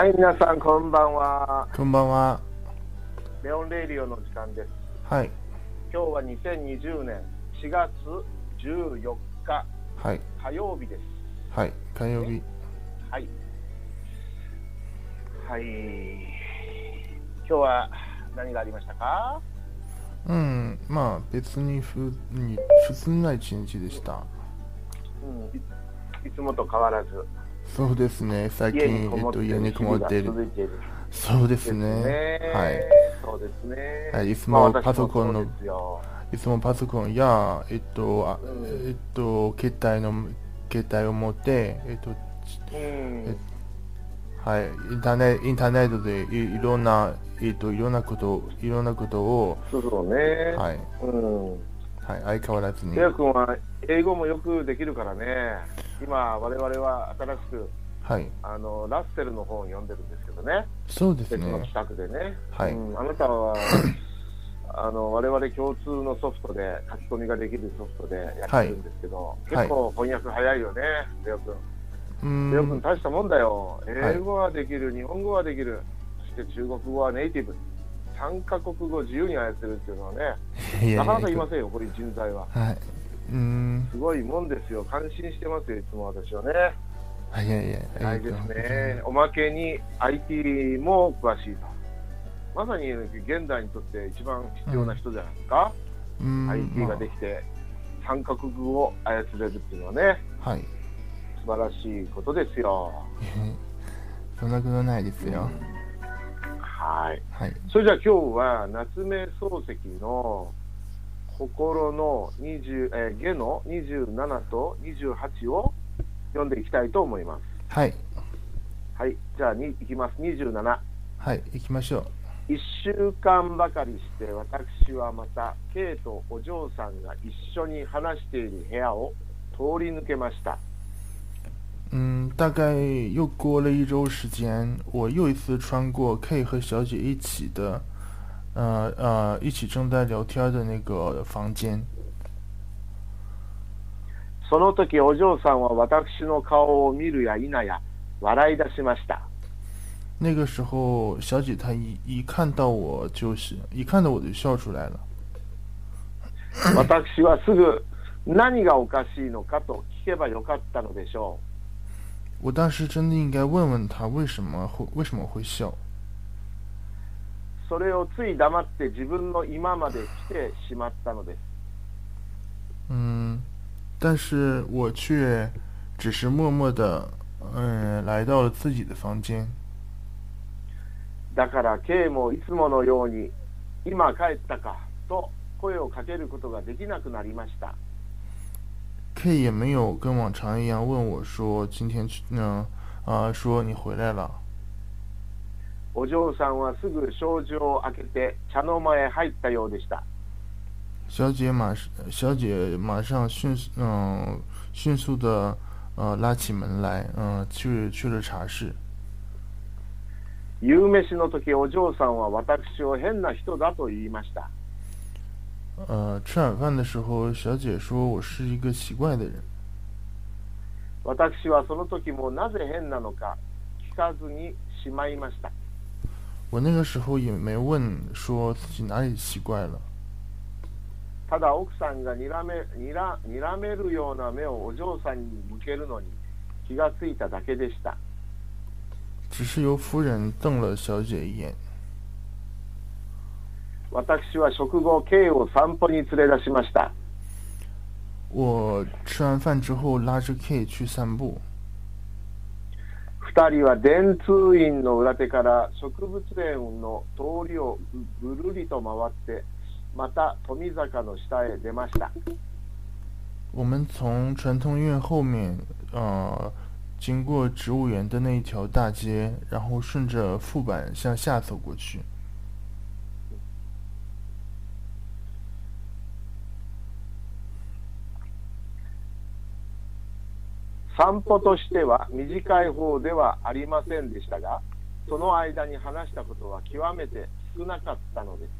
はい、皆さんこんばんは。こんばんは。レオンレイリオの時間です。はい。今日は2020年4月14日、はい、火曜日です。はい、火曜日。はい。はい。今日は何がありましたか？うん、まあ別にふに普通な一日でした。うんい、いつもと変わらず。そうですね、最近、えっと、家にこもっている。そうですね。はい。そうですね。はい、いつもパソコンの、いつもパソコンや、えっと、あえっと、携帯の、携帯を持って、えっと、えはい、インターネインターネットでいいろんな、えっと、いろんなこと、いろんなことを、そうそうね。はい。うん。はい、相変わらずに。テヤ君は英語もよくできるからね。今、我々は新しく、はい、あのラッセルの本を読んでるんですけどね、そうですね。別の企画でね、はい。うん、あなたはあの我々共通のソフトで書き込みができるソフトでやってるんですけど、はい、結構翻訳早いよね、レオ君。レオ君、大したもんだよ、英語はできる、はい、日本語はできる、そして中国語はネイティブ、3カ国語自由に操るっていうのはね、なかなかいませんよ、これ人材は。はい。うん。すごいもんですよ、感心してますよ、いつも私はね。いやいや、ないですね。おまけに IT も詳しいと。まさに現代にとって一番必要な人じゃないですか。うん、IT ができて、三カ国語を操れるっていうのはね、はい、素晴らしいことですよ。そんなことないですよ。はい、はい。それじゃあ今日は夏目漱石の心の20、えー、下の27と28を読んでいきたいと思います。はい。はい、じゃあにいきます。27。はい、行きましょう。1週間ばかりして私はまた K とお嬢さんが一緒に話している部屋を通り抜けました。嗯，大概又过了一周时间，我又一次穿过 K 和小姐一起的，呃呃，一起正在聊天的那个房间。その時お嬢さんは私の顔を見るや否や笑い出しました。那个时候，小姐她一一看到我就是一看到我就笑出来了。私はすぐ何がおかしいのかと聞けばよかったのでしょう。我当时真的应该问问他为什么会为什么会笑。それをつい黙って自分の今まで来てしまったのです。嗯。但是我却只是默默的，嗯，来到了自己的房间。だから K もいつものように今帰ったかと声をかけることができなくなりました。K 也没有跟往常一样问我说今天去呢啊说你回来了。お嬢さんはすぐ障子を開けて茶の間へ入ったようでした。 小姐马小姐马上迅速嗯迅速的呃拉起门来嗯去去了茶室。夕飯の時お嬢さんは私を変な人だと言いました。呃，吃晚饭的时候，小姐说我是一个奇怪的人。私はその時もなぜ変なのか聞かずにしまいました。我那个时候也没问说自己哪里奇怪了。 ただ奥さんがにらめにらにらめるような目をお嬢さんに向けるのに気がついただけでした。只是由夫人瞪了小姐一眼。私は食後 K を散歩に連れ出しました。我吃完饭之后拉着 K 去散步。二人は電通院の裏手から植物園の通りをぐるりと回ってまた富坂の下へ出ました。我们从传统院后面，呃，经过植物园的那一条大街，然后顺着副板向下走过去。散歩としては短い方ではありませんでしたが、その間に話したことは極めて少なかったのです。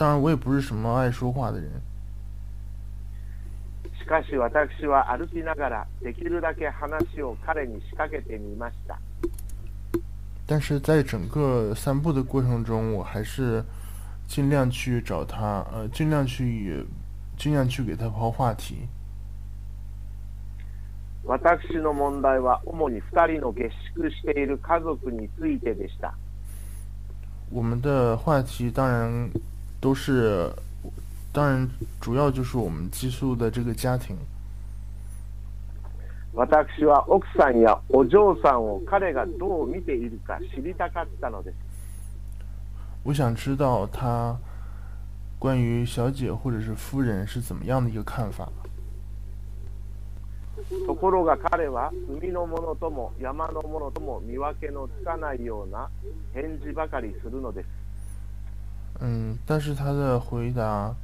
当然我也不是什么爱说话的人。しかし私は歩きながらできるだけ話を彼に仕掛けてみました。但是在整个散步的过程中，我还是尽量去找他，呃，尽量去，尽量去给他抛话题。私の問題は主に二人の下宿している家族についてでした。我们的话题当然 都是，当然主要就是我们寄宿的这个家庭。私は奥さんやお嬢さんを彼がどう見ているか知りたかったのです。我想知道他关于小姐或者是夫人是怎么样的一个看法。ところが彼は海のものとも山のものとも見分けのつかないような返事ばかりするのです。嗯，但是他的回答，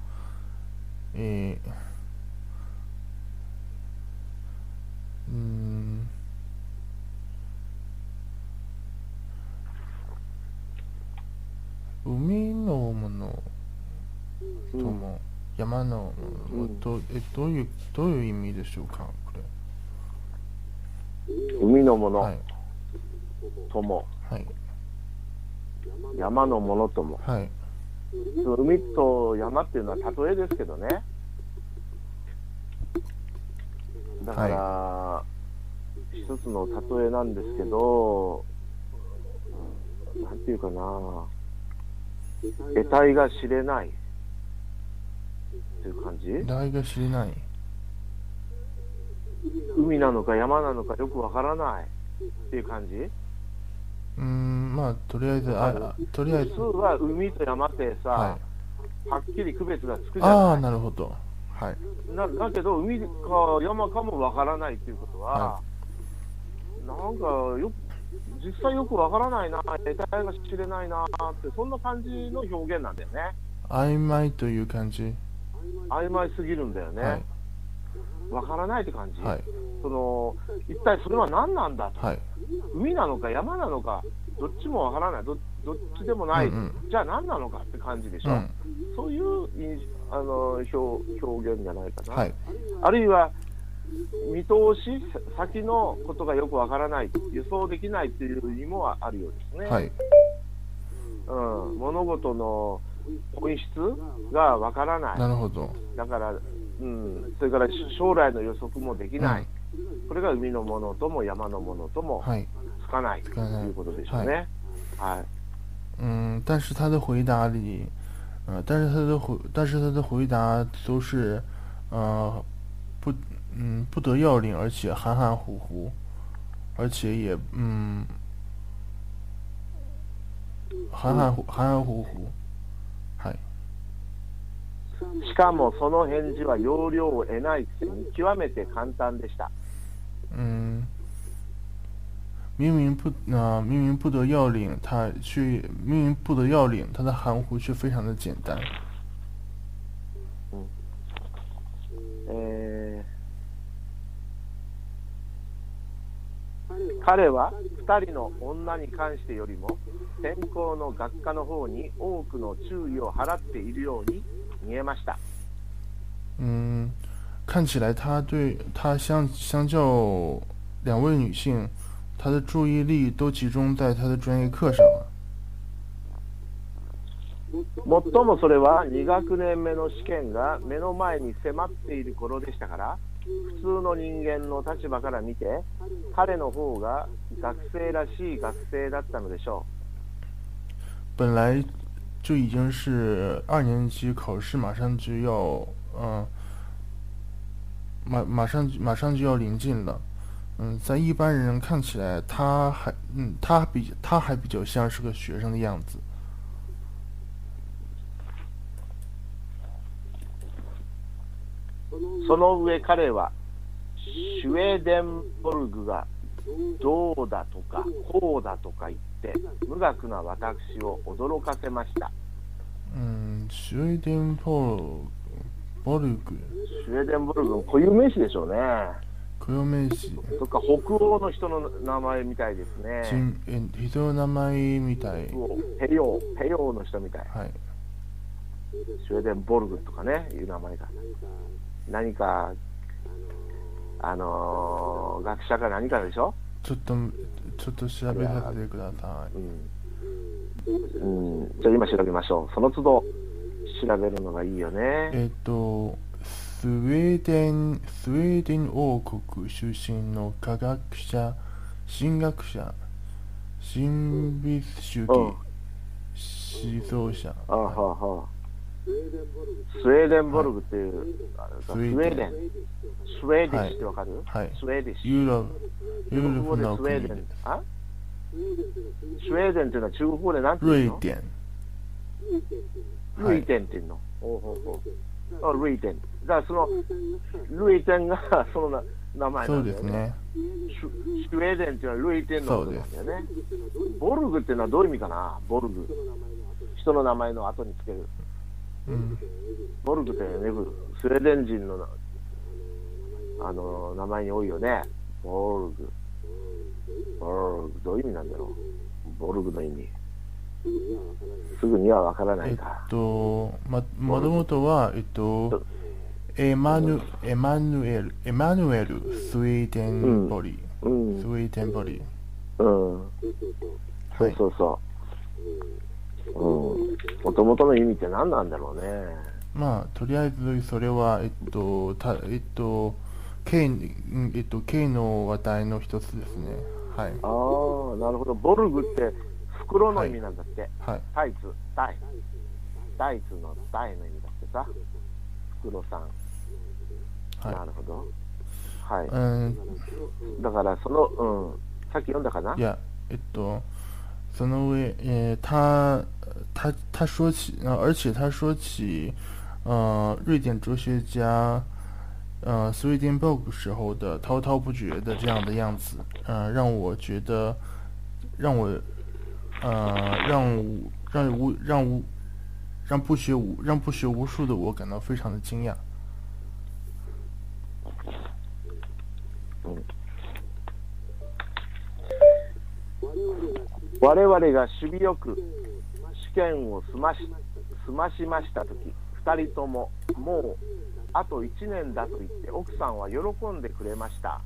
诶。うん。海のものとも、山のものと、えどういうどういう意味でしょうかこれ海のもの、はい、とも、はい、山のものとも、はい、海と山っていうのは例えですけどね。だから、はい、一つの例えなんですけど、なんていうかな、得体が知れない。っていう感じ？得体が知れない。海なのか山なのかよくわからない。っていう感じ？うんまあとりあえずあとりあえず。普通は海と山ってさ、はい、はっきり区別がつくじゃない。ああなるほど。はい、なだけど、海か山かもわからないっていうことは、はい、なんかよ実際よくわからないな、得体が知れないなって、そんな感じの表現なんだよね。曖昧という感じ？曖昧すぎるんだよね。はい。わからないって感じ、はい、その一体それは何なんだと、はい、海なのか山なのか、どっちもわからない。ど、どっちでもない、うんうん、じゃあ何なのかって感じでしょ、うん、そういうあの表表現じゃないかな、はい、あるいは見通し、先のことがよくわからない、予想できないっていう意味もあるようですね。はい、うん、物事の本質がわからない。なるほど。だから、うん、それから将来の予測もできない。うん、これが海のものとも山のものともつかない、ということでしょうね。はい。嗯，但是他的回答里，呃，但是他的回，但是他的回答都是，呃，不，嗯，不得要领，而且含含糊糊，而且也，嗯，含含糊含含糊糊，はい。 しかもその返事は要領を得ないくせに極めて簡単でした。嗯。明明不啊，明明不得要领，他去明明不得要领，他的含糊却非常的简单。嗯，え彼は二人の女に関してよりも天候の学科の方に多くの注意を払っているように見えました。嗯，看起来他对他相相较两位女性。他的注意力都集中在他的专业课上了。最もそれは2学年目の試験が目の前に迫っている頃でしたから普通の人間の立場から見て彼の方が学生らしい学生だったのでしょう。本来 就已经是二年级考试马上就要嗯马马上马上就要临近了。 嗯，在一般人看起来，他还嗯，他比他还比较像是个学生的样子。その上彼はシュウェーデンボルグがどうだとかこうだとか言って 無学な私を驚かせました。うん、シュウェーデンボルグ。シュウェーデンボルグ固有名詞でしょうね。固有名詞。とか北欧の人の名前みたいですね。え人の名前みたい。ペヨー、ペヨーの人みたい。はい。シュウェーデンボルグとかね、いう名前が。何か、あのー、学者か何かでしょ？ちょっと、ちょっと調べさせてください。うん、うん、じゃあ今調べましょう。その都度調べるのがいいよね。えっと、スウェーデン、スウェーデン王国出身の科学者、神学者、神秘主義、思想者。あははスウェーデンボルグっていう、スウェーデン、スウェーデンってわかる、はい、スウェーデンユーロ、ユーロでスウェーデン。あ？スウェーデンっていうのは中国語で何て言うの？ルイテン。ルイテンっていうの？おうほうほうあルイテン。だからその、ルイテンがその名前なんだよね。そうですね。スウェーデンっていうのはルイテンのことなんだよね。ボルグっていうのはどういう意味かな？ボルグ。人の名前の後につける。うん、ボルグってね、スウェーデン人のあの名前に多いよね。ボルグ。ボルグ、どういう意味なんだろう。ボルグの意味。すぐにはわからないか。えっと、ま、もともとは、えっと、エマヌエマヌエル、エマヌエル、スウェーデンボリー。うん、スウェーデンボリー。うん。そうそうそう。うん。もともとの意味って何なんだろうね。まあ、とりあえずそれは、えっと、たえっと、K、えっと、K の話題の一つですね。はい。ああ、なるほど。ボルグって袋の意味なんだって。はい。タイツ、タイ。タイツのタイの意味だってさ。袋さん。はい、なるほど。はい。うん。だから、その、うん。さっき読んだかな？いや、えっと、その上、えー、他他他说起，呃，而且他说起，呃，瑞典哲学家，呃，斯威登堡时候的滔滔不绝的这样的样子，呃，让我觉得，让我，呃，让让无让无让不学无让不学无术的我感到非常的惊讶。我々が守備よく試 験を済まし済ましましたとき、2人とももうあと1年だと言って奥さんは喜んでくれました。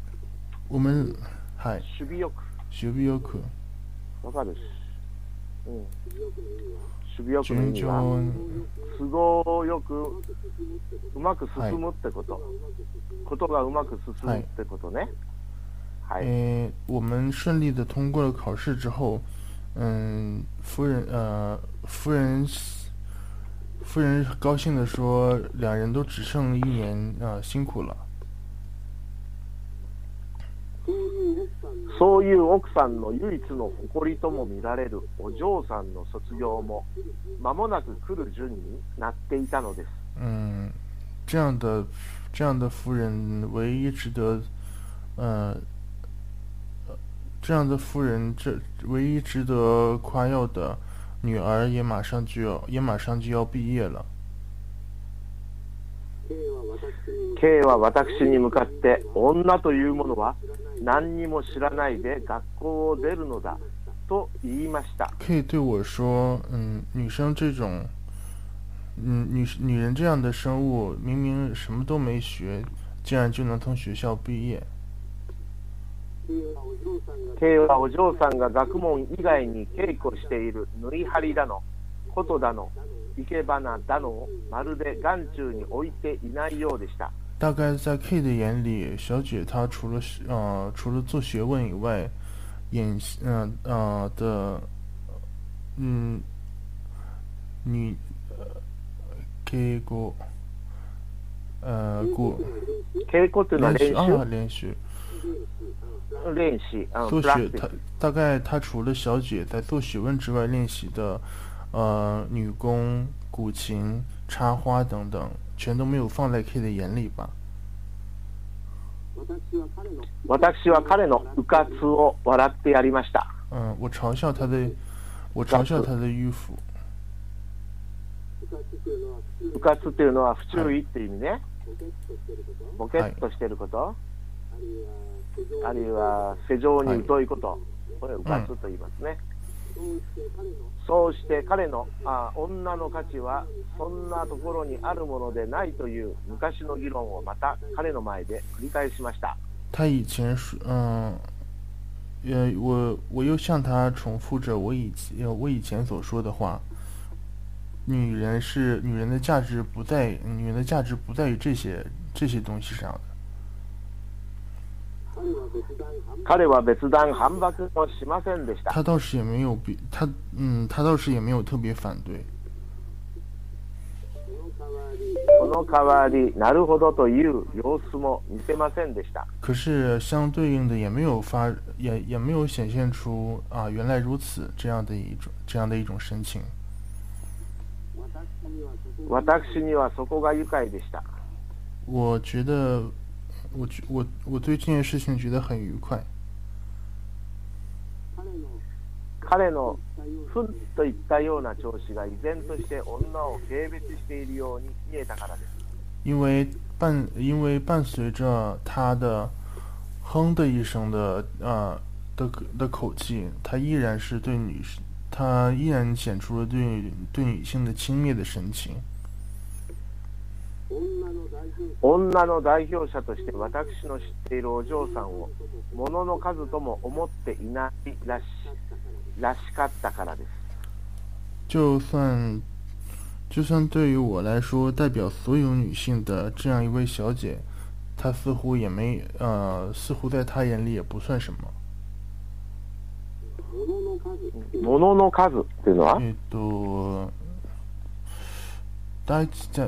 我们はい。守備よく。守備よく。わかるうん。守備よくの都合よくうまく進むってこと。はい、ことがうまく進むってことね。はい。えー、我们顺利的通过了考试之后。嗯，夫人，呃，夫人，夫人高兴的说：“两人都只剩一年，呃，辛苦了。”そういう奥さんの唯一の誇りとも見られるお嬢さんの卒業も間もなく来る順になっていたのです。嗯，这样的这样的夫人唯一值得，呃。这样的夫人，这唯一值得夸耀的 女儿也马上就要，也马上就要毕业了。K は私に向かって女というものは何にも知らないで学校を出るのだと言いました。K 对我说：“嗯，女生这种，嗯，女女人这样的生物，明明什么都没学，竟然就能从学校毕业。” K はお嬢さんが学問以外に稽古している縫い張りだの、琴だの、生け花だのをまるで眼中に置いていないようでした。大概在 K 的眼里，小姐她除了呃除了做学问以外，演嗯呃的嗯你稽古呃古稽古っていうのは練習あ練習练习，做学他大概他除了小姐在做学问之外练习的，呃，女工、古琴、插花等等，全都没有放在 K 的眼里吧？私は彼のうかつを笑ってやりました。嗯，我嘲笑他的，我嘲笑他的迂腐。うかつっていうのは不注意って意味ね。ボケっとしてること。 あるいは世情に疎いこと、これをうかつと言いますね。そうして彼のあ女の価値はそんなところにあるものでないという昔の議論をまた彼の前で繰り返しました。他以前说，嗯，呃，我我又向他重复着我以前我以前所说的话，女人是女人的价值不在女人的价值不在于这些这些东西上的。彼は別段反発をしませんでした。他倒是也没有比他嗯，他倒是也没有特别反对。この代わり、なるほどという様子も見せませんでした。可是相对应的也没有发也也没有显现出啊原来如此这样的一种这样的一种神情。私にはそこが愉快でした。我觉得。我觉我我对这件事情觉得很愉快。彼のふんといったような調子が依然として女を軽蔑しているように見えたからです。因为伴因为伴随着他的哼的一声的呃的的口气，他依然是对女他依然显出了对对女性的轻蔑的神情。 女の代表者として私の知っているお嬢さんを物の数とも思っていないらしらしかったからです。就算就算对于我来说，代表所有女性的这样一位小姐，她似乎也没呃，似乎在她眼里也不算什么。物の数っていうのは？えっと。大事だ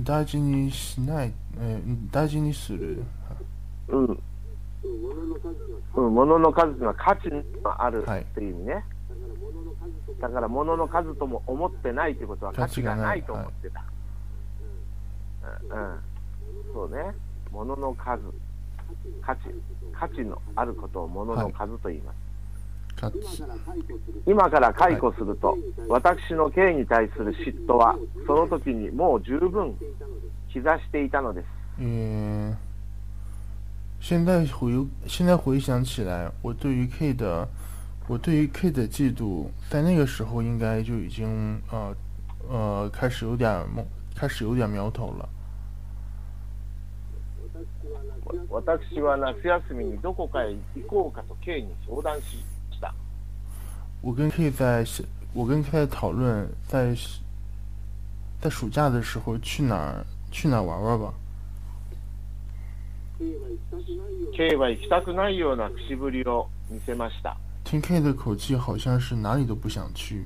大事にしない、えー、大事にする？うん。うん、物の数が価値があるっていう意味ね。はい、だから物の数とも思ってないということは価値がないと思ってた。うん、うん、そうね。物の数、価値、価値のあることを物の数と言います。はい今から解雇すると、はい、私の刑に対する嫉妬はその時にもう十分刻していたのです。嗯，现在回现在回想起来，我对于 K 的我对于 K 的嫉妒，在那个时候应该就已经呃呃开始有点开始有点苗头了。私は夏休みにどこかへ行こうかと K に相談し我跟 K 在，我跟 K 讨论，在在暑假的时候去哪儿去哪儿玩玩吧。K は行きたくないような口ぶりを見せました。听 K 的口气，好像是哪里都不想去。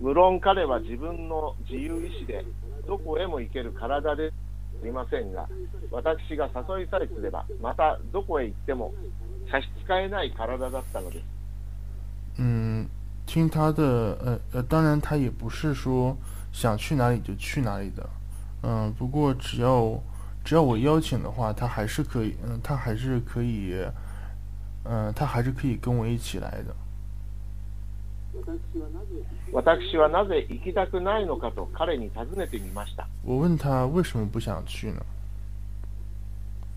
無論彼は自分の自由意志でどこへも行ける体でありませんが、私が誘いさえすればまたどこへ行っても 差し支えない体だったのです。嗯，听他的，呃呃，当然他也不是说想去哪里就去哪里的，嗯，不过只要只要我邀请的话，他还是可以，嗯，他还是可以，嗯，他还是可以跟我一起来的。私はなぜ行きたくないのかと彼に尋ねてみました。我问他为什么不想去呢？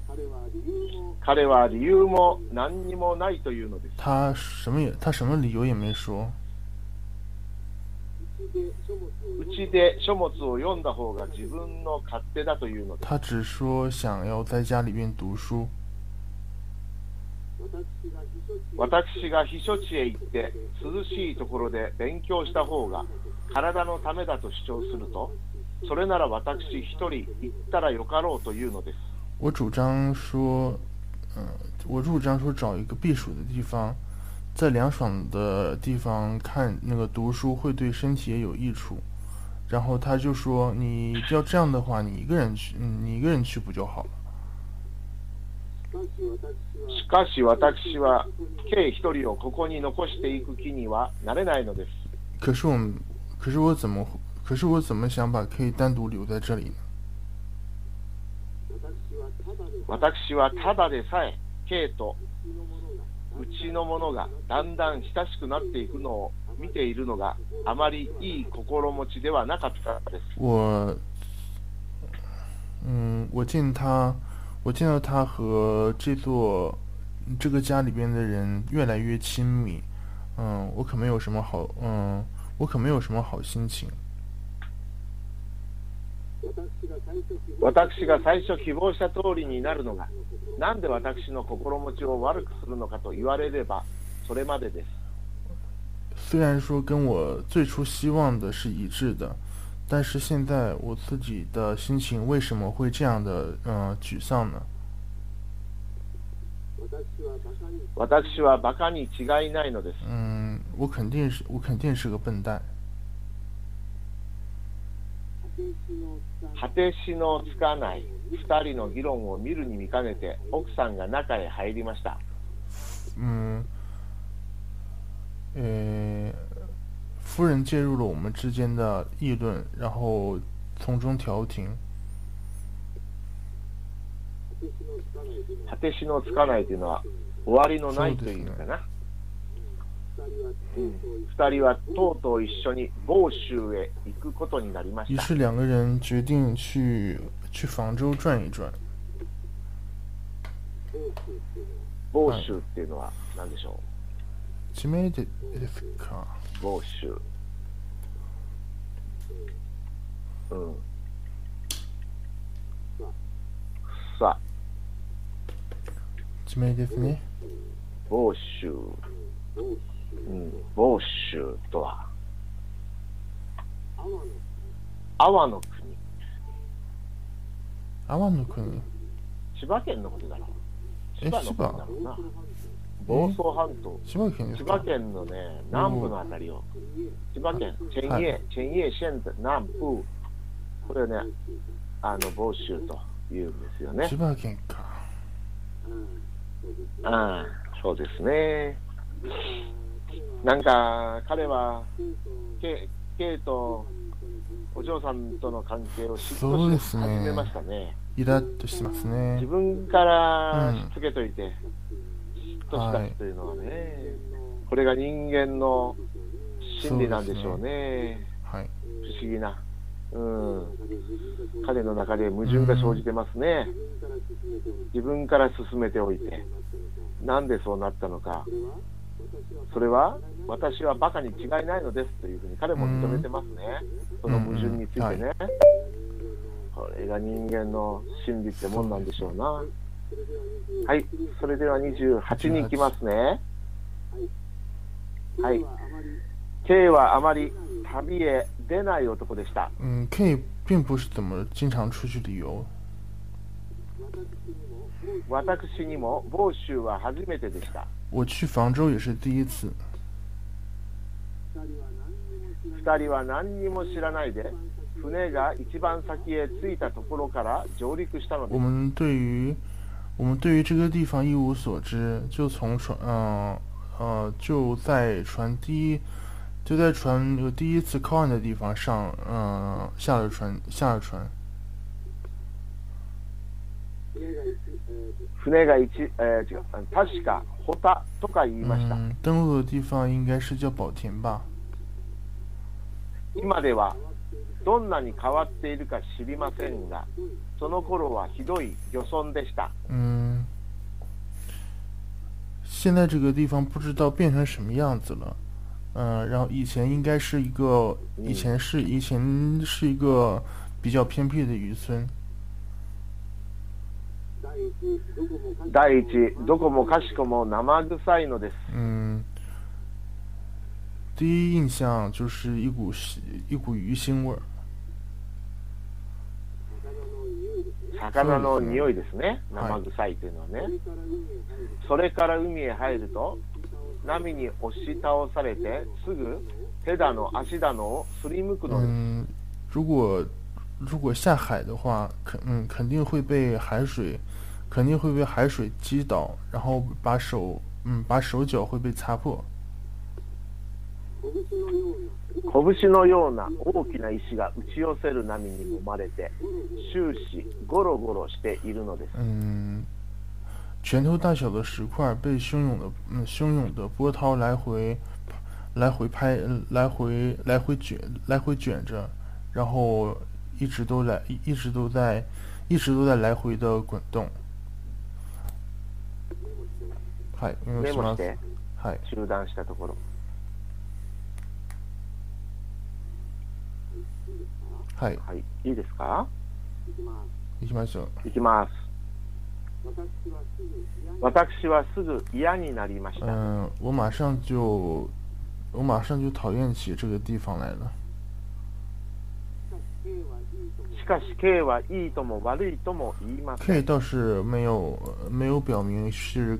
彼は理由 も何にもないというのです。他什么也他什么理由也没说。うちで書物を読んだ方が自分の勝手だというのです。他只说想要在家里面读书。私が避暑地へ行って涼しいところで勉強した方が体のためだと主張すると、それなら私一人行ったらよかろうというのです。我主张说，嗯，我主张说找一个避暑的地方，在凉爽的地方看那个读书会对身体也有益处。然后他就说，你要这样的话，你一个人去，嗯，你一个人去不就好了？ しかし私は K 一人をここに残していく気にはなれないのです。可是我们，可是我怎么，可是我怎么想把 K 单独留在这里呢？ 私はただでさえ K とうちのものがだんだん親しくなっていくのを見ているのがあまりいい心持ちではなかったです。我，嗯，我见他，我见到他和这座这个家里边的人越来越亲密，嗯，我可没有什么好，嗯，我可没有什么好心情。私が最初希望した通りになるのが、なんで私の心持ちを悪くするのかと言われれば、それまでです。虽然说跟我最初希望的是一致的，但是现在我自己的心情为什么会这样的嗯、呃、沮丧呢？私はバカに違いないのです。嗯，我肯定是我肯定是个笨蛋。 果てしのつかない2人の議論を見るに見かねて奥さんが中へ入りました。嗯，呃，夫人介入了我们之间的议论，然后从中调停。果てしのつかないというのは終わりのないというのかな。二人はとうとう一緒に房州へ行くことになりました。于是两个人决定去去房州转一转。房州っていうのは何でしょう地名でですか。房州。うん。さあ。地名ですね。房州。うん、房州とは。阿波の国。阿波の国。千葉県のことだろうえ千葉のことだろうな。房総半島。千葉県千葉県のね南部のあたりを。千葉県。チェンイェ、チェンイェ县的南部。これねあの房州というんですよね。千葉県か。ああそうですねなんか彼はケケイとお嬢さんとの関係を嫉妬し始めましたね。イラッとしてますね。自分からしつけといて、嫉妬したというのはね、はい、これが人間の心理なんでしょうね。うねはい、不思議な。うん、彼の中で矛盾が生じてますね。自分から進めておいて、なんでそうなったのか。それは私はバカに違いないのですというふうに彼も認めてますね、その矛盾についてね、はい、これが人間の心理ってもんなんでしょうな。はい、それでは28に行きますね。はい、K はあまり旅へ出ない男でした。嗯，K 并不是怎么经常出去旅游。私にも房州は初めてでした。我去房州也是第一次。二人は何にも知らないで、船が一番先へ着いたところから上陸したのです。我们对于我们对于这个地方一无所知，就从船，嗯呃就在船第一就在船那个第一次靠岸的地方上，嗯下了船下了船。船が一、えー、違う確か ホタとか言いました。嗯，登陆的地方应该是叫宝田吧。今ではどんなに変わっているか知りませんが、その頃はひどい漁村でした。嗯，现在这个地方不知道变成什么样子了。嗯，然后以前应该是一个，以前是以前是一个比较偏僻的渔村。 第一、どこもかしこも生臭いのです。嗯，第一印象就是一股一股鱼腥味儿。魚の匂いですね。生臭いというのはね。それから海へ入ると、波に押し倒されて、すぐ手だの足だのをすりむくのです。嗯，如果如果下海的话，肯嗯肯定会被海水肯定会被海水击倒，然后把手，嗯，把手脚会被擦破。拳のような大きな石が打ち寄せる波に揉まれて終始ゴロゴロしているのです。嗯，拳头大小的石块被汹涌的嗯汹涌的波涛来回来回拍来回来回卷来回卷着，然后一直都来一直都在一直都在来回的滚动。 はい、メモして、はい、中断したところ。はい。はい。いいですか？行きましょう。行きます。私はすぐ嫌になりました。嗯，我马上就，我马上就讨厌起这个地方来了。しかし K はいいとも悪いとも言いません。K 倒是没有没有表明是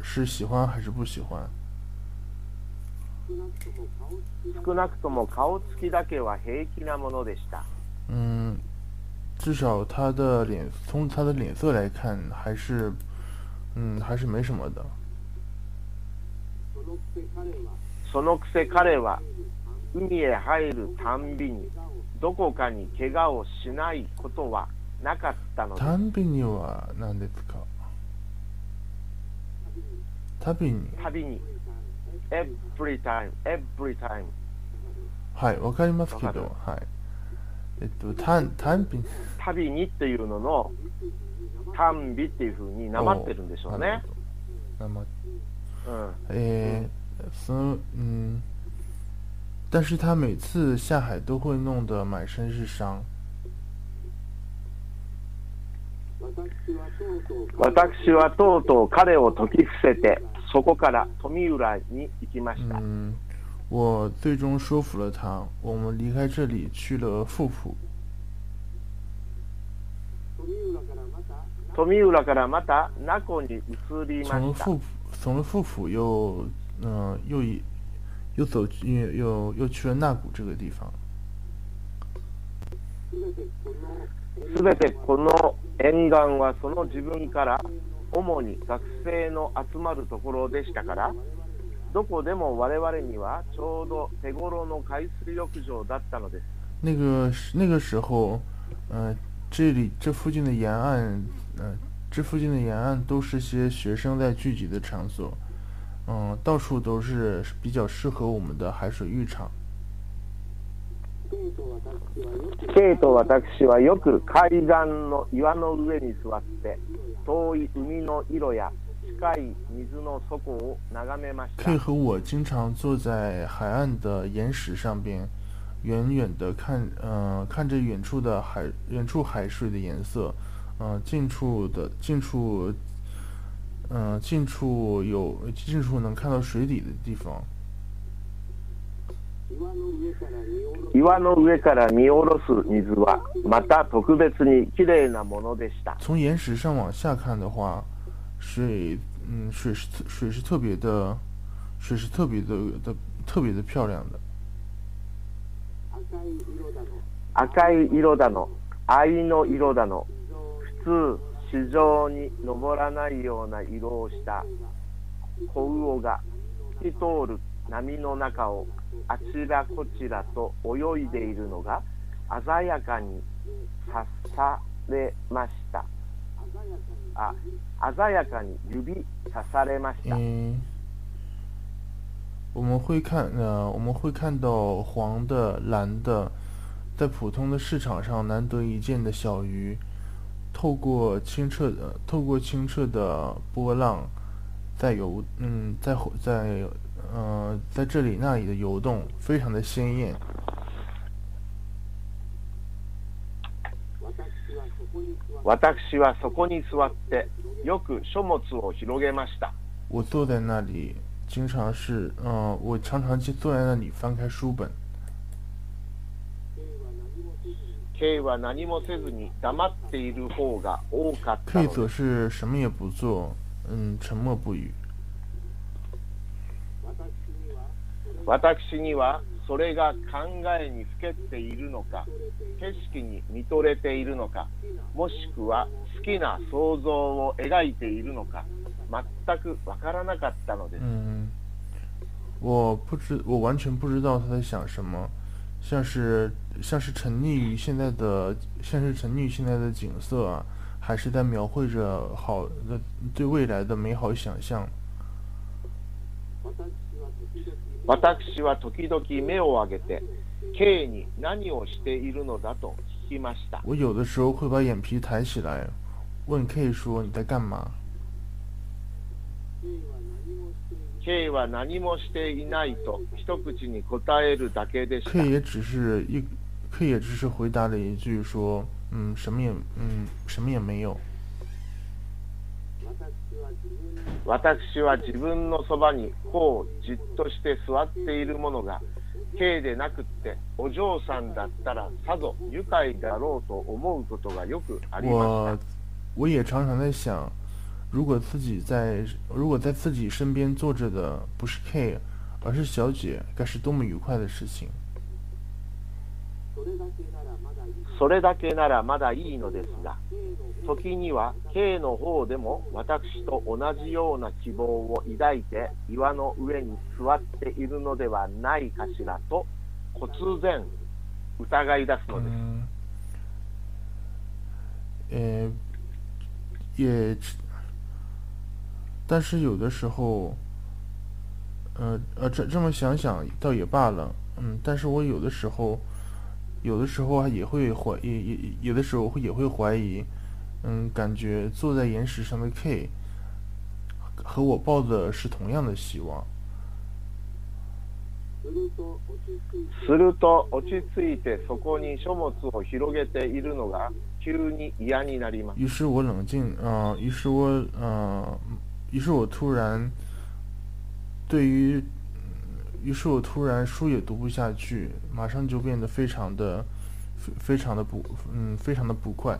是喜欢还是不喜欢？少なくとも顔つきだけは平気なものでした。嗯，至少他的脸，从他的脸色来看，还是，嗯，还是没什么的。そのくせ彼は海へ入るたんびにどこかに怪我をしないことはなかったのです。たんびには何ですか？たびに。たびに。every time, every time。はい、わかりますけど、はい。えっと、単単品旅にっていうのの単美っていうふうになまってるんでしょうね。なま嗯，诶，所嗯，但是他每次下海都会弄得满身是伤。私はとうとう彼を解き伏せて、そこから富浦に行きました。嗯我最终说服了他，我们离开这里去了富浦。富浦からまた那古に移りました。从富从富浦又嗯又一又走又又又去了那古这个地方。すべてこの沿岸はその自分から主に学生の集まるところでしたから。どこでも我々にはちょうど手頃の海水浴場だったのです。那个那个时候，呃，这里这附近的沿岸，呃，这附近的沿岸都是些学生在聚集的场所，嗯，到处都是比较适合我们的海水浴场。ケイと私はよく海岸の岩の上に座って遠い海の色や可以和我经常坐在海岸的岩石上边，远远的看，嗯，看着远处的海，远处海水的颜色，嗯，近处的近处，嗯，近处有近处能看到水底的地方。 岩の上から見下ろす水はまた特別に綺麗なものでした。从岩石上往下看的话。水，嗯，水是水是特别的，水是特别的的特别的漂亮的。赤い色だの、藍の色だの、普通市場に登らないような色をした小魚が透き通る波の中をあちらこちらと泳いでいるのが鮮やかに刺されました。啊，鮮やかに指刺されました。嗯，我们会看，呃，我们会看到黄的、蓝的，在普通的市场上难得一见的小鱼，透过清澈的、透过清澈的波浪，在游，嗯，在在， 呃，在这里那里的游动，非常的鲜艳。私はそこに座ってよく書物を広げました。我坐在那里，经常是，嗯，我常常就坐在那里翻开书本。K は何もせずに黙っている方が多かった。K 则是什么也不做，嗯，沉默不语。 私にはそれが考えにふけっているのか景色に見とれているのかもしくは好きな想像を描いているのか全くわからなかったのです。嗯，我不知，我完全不知道他在想什么，像是像是沉溺于现在的，像是沉溺于现在的景色啊，还是在描绘着好的对未来的美好想象。私は時々目を上げて K に何をしているのだと聞きました。我有的时候会把眼皮抬起来，问 K 说你在干嘛？K は何もしていないと一口に答えるだけでした。K 也只是一，K 也只是回答了一句说，嗯，什么也，嗯，什么也没有。私は自分のそばにこうじっとして座っているものが K でなくってお嬢さんだったらさぞ愉快だろうと思うことがよくありました。我也常常在想，如果自己在如果在自己身边坐着的不是 K，而是小姐，该是多么愉快的事情。それだけならまだいいのですが、時には K の方でも私と同じような希望を抱いて岩の上に座っているのではないかしらと突然疑い出すのです。え也，但是有的时候，呃呃，这这么想想倒也罢了，嗯，但是我有的时候。有的时候也会怀，也也有的时候也会怀疑，嗯，感觉坐在岩石上的 K 和我抱的是同样的希望。すると落ち着いてそこに書物を広げているのが急に嫌になります。于是我冷静，嗯，于是我，嗯，于是我突然对于。于是我突然书也读不下去，马上就变得非常的、非非常的不，嗯，非常的不快。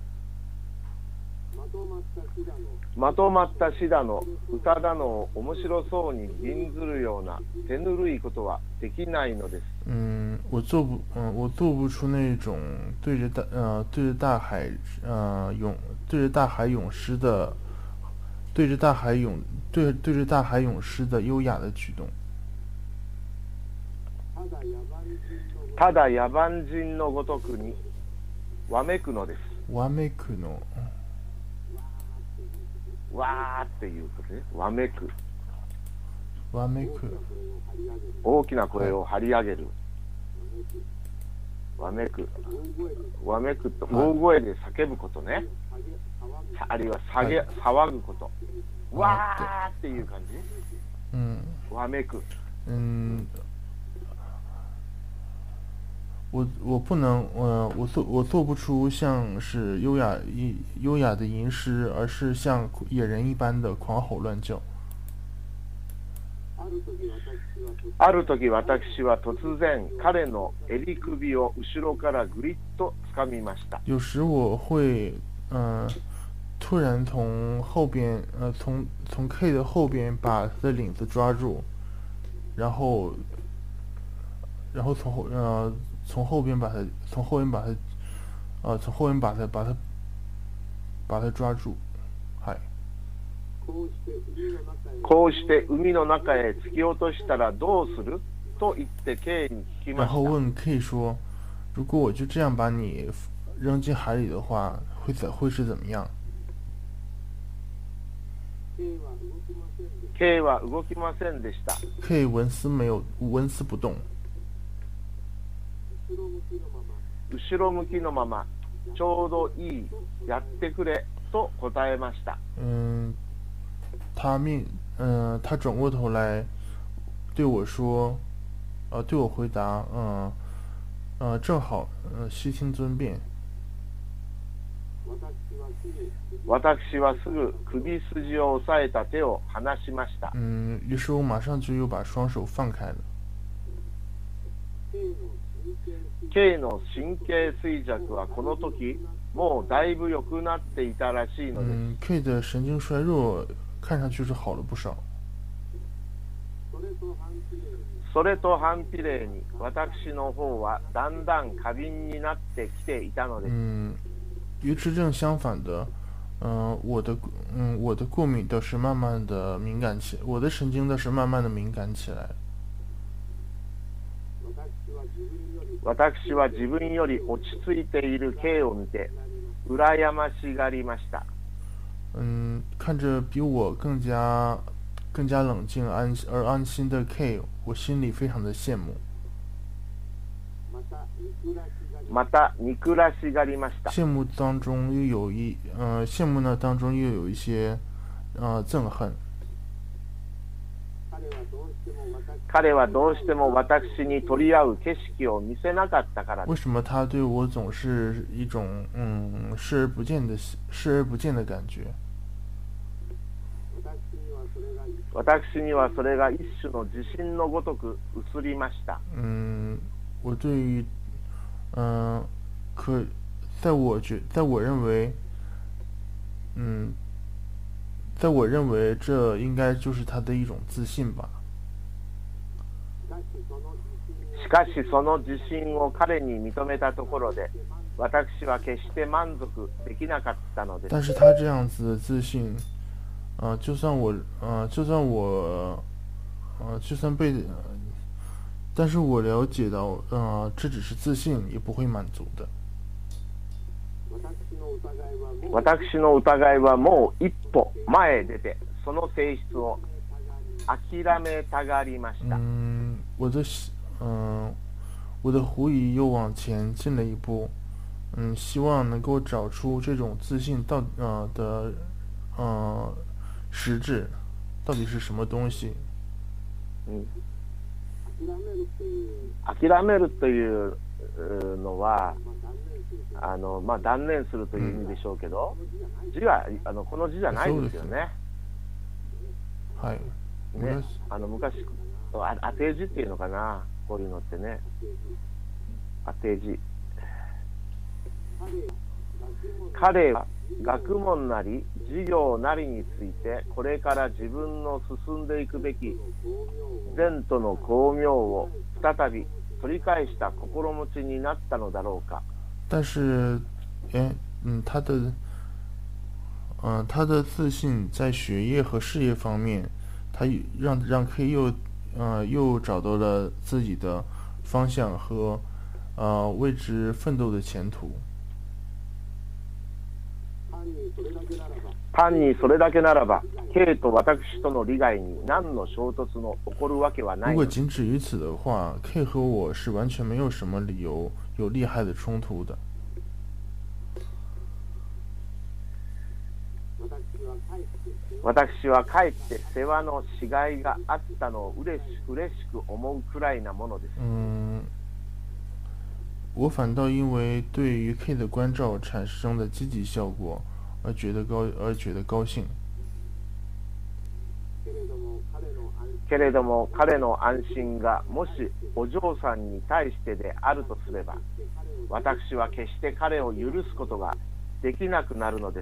まとまった詩だの歌だのを面白そうに吟ずるような手ぬるいことはできないのです。嗯，我做不，嗯，我做不出那种对着大，呃，对着大海，呃，咏，对着大海咏诗的，对着大海咏，对对着大海咏诗的优雅的举动。ただ野蛮人のごとくにわめくのです。わめくの。わーっていうことね。わめく。わめく。大きな声を張り上げる。わめく。わめくと大声で叫ぶことね。あるいは下げ、騒ぐこと。わーっていう感じ。うん。わめく。うん。我我不能，呃，我做我做不出像是优雅一优雅的吟诗，而是像野人一般的狂吼乱叫。ある時私は突然彼の襟首を後ろからぐりっと掴みました。有时我会，嗯，突然从后边，呃，从从 K 的后边把他的领子抓住，然后，然后从后，呃。 从后边把他，从后边把他，呃，从后边把他，把他，把他抓住，はい。こうして海の中へ突き落としたらどうすると言って K に聞きました。然后问 K 说，如果我就这样把你扔进海里的话，会怎会是怎么样？K は動きませんでした。K 纹丝没有，纹丝不动。 後ろ向きのままちょうどいいやってくれと答えました嗯他面嗯他转过头来对我说呃对我回答嗯呃正好呃悉听尊便私はすぐ首筋を押さえた手を離しました。嗯，于是我马上就又把双手放开了。K の神経衰弱はこの時もうだいぶ良くなっていたらしいのです。K 的神经衰弱看上去是好了不少。それと反比例に私の方はだんだん過敏になってきていたのです。嗯，与之正相反的，嗯、呃，我的嗯我的过敏倒是慢慢的敏感起，我的神经倒是慢慢的敏感起来。私は自分より落ち着いている K を見て羨ましがりました。嗯，看着比我更加更加冷静安而安心的 K，我心里非常的羡慕。また憎らしがりました。羡慕当中又有一呃，羡慕呢当中又有一些呃憎恨。彼はどうしても私に取り合う景色を見せなかったから为什么他对我总是一种嗯视而不见的视而不见的感觉？私にはそれが一種の地震のごとく移りました。嗯，我对于嗯，可在我觉，在我认为，嗯，在我认为这应该就是他的一种自信吧。しかしその自信を彼に認めたところで私は決して満足できなかったのです。但是他这样子的自信，啊、呃，就算我，啊、呃，就算我，啊、呃，就算被，但是我了解到，啊、呃，这只是自信，也不会满足的。私の疑いはもう一歩前へ出て、その性質を諦めたがりました。嗯，我的嗯，我的狐疑又往前进了一步，嗯，希望能够找出这种自信到呃的呃实质到底是什么东西。嗯，諦めるというのはあのまあ断念するという意味でしょうけど、字があのこの字じゃないですよね。はい。ね、あの昔あ当て字っていうのかな。こういうのってね。当て字彼は学問なり授業なりについてこれから自分の進んでいくべき前途の巧妙を再び取り返した心持ちになったのだろうか。但是，哎，嗯，他的，嗯、呃，他的自信在学业和事业方面，他让让 K 又呃，又找到了自己的方向和呃为之奋斗的前途。単にそれだけならば、K と私との利害に何の衝突の起こるわけはない。如果仅止于此的话，K 和我是完全没有什么理由有利害的冲突的。 私はかえって世話のしがいがあったのを嬉し嬉しく思うくらいなものです。嗯，我反倒因为对于 K 的关照产生的积极效果而觉得高而觉得高兴。けれども彼の安心がもしお嬢さんに対してであるとすれば私は決して彼を許すことが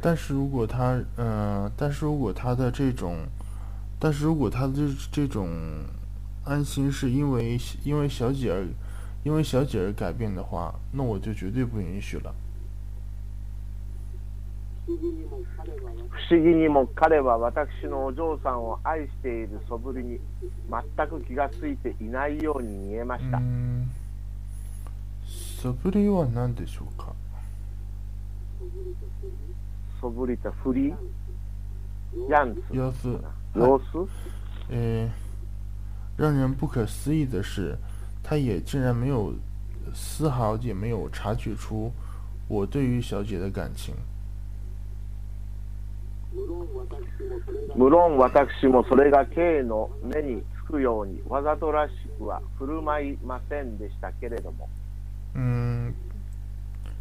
但是如果他，嗯，但是如果他的这种，但是如果他的这种安心是因为因为小姐而因为小姐而改变的话，那我就绝对不允许了。不思議にも彼は私のお嬢さんを愛している素振りに全く気がついていないように見えました。素振りは何でしょうか？そぶりたふり样子様子様子呃，让人不可思议的是，他也竟然没有丝毫也没有察觉出我对于小姐的感情。無論私もそれが K の目につくようにわざとらしくは振る舞いませんでしたけれども。嗯，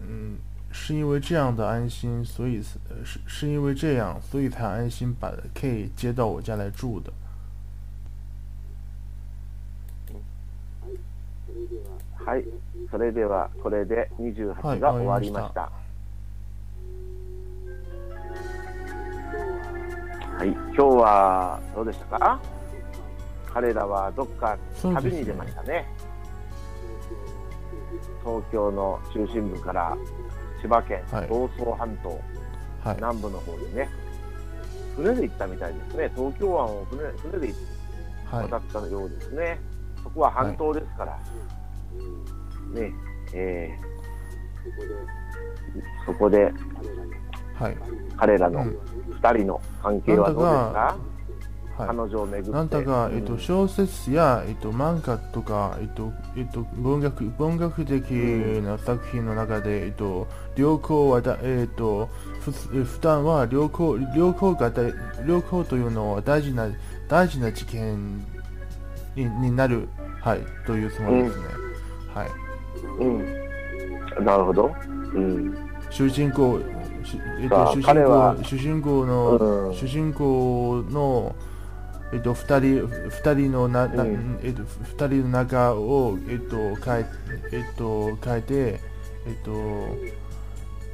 嗯，是因为这样的安心，所以是是因为这样，所以才安心把 K 接到我家来住的。はい、それではこれで28が終わりました。はい、今日はどうでしたか彼らはどっか旅に出ましたね。 東京の中心部から千葉県房総半島、はい、南部の方にね、船で行ったみたいですね。東京湾を船船で渡ったようですね。そこは半島ですから。ね、えー、そこで、はい、彼らの2人の関係はどうですか、はい、彼女をめぐって。なんだか、えっと、小説や、えっと、漫画とか、えっとえっと、文学文学的な作品の中で、えっと、良好はだ、えっと、ふ普段は良好良好が良好というのは大事な大事な事件にになる、はい、というつもりですね。うん、はい。うん、なるほど、うん、主人公、えっと、主人公主人公の、うん、主人公のえっと、二人二人のな、な、うん、えっと、二人の中を、えっと、変え、えっと、変えて、えっと、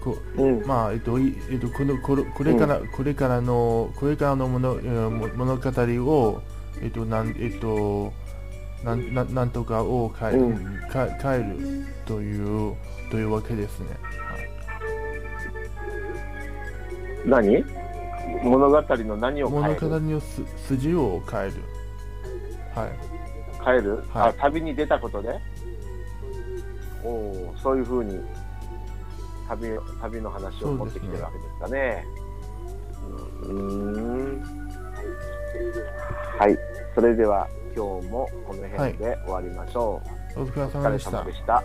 こうん、まあ、えっと、えっと、この、これこれから、うん、これからの、これからの物、物語を、えっと、なん、えっと、なんななんとかを変え,、うん、変えるというというわけですね。はい、何？物語の何を変える？物語の筋を変える。はい。変える、はい、あ旅に出たことで？おおそういうふうに旅旅の話を持ってきてるわけですかね。う、ね、ん。はい。それでは今日もこの辺で終わりましょう。はい、お疲れ様でした。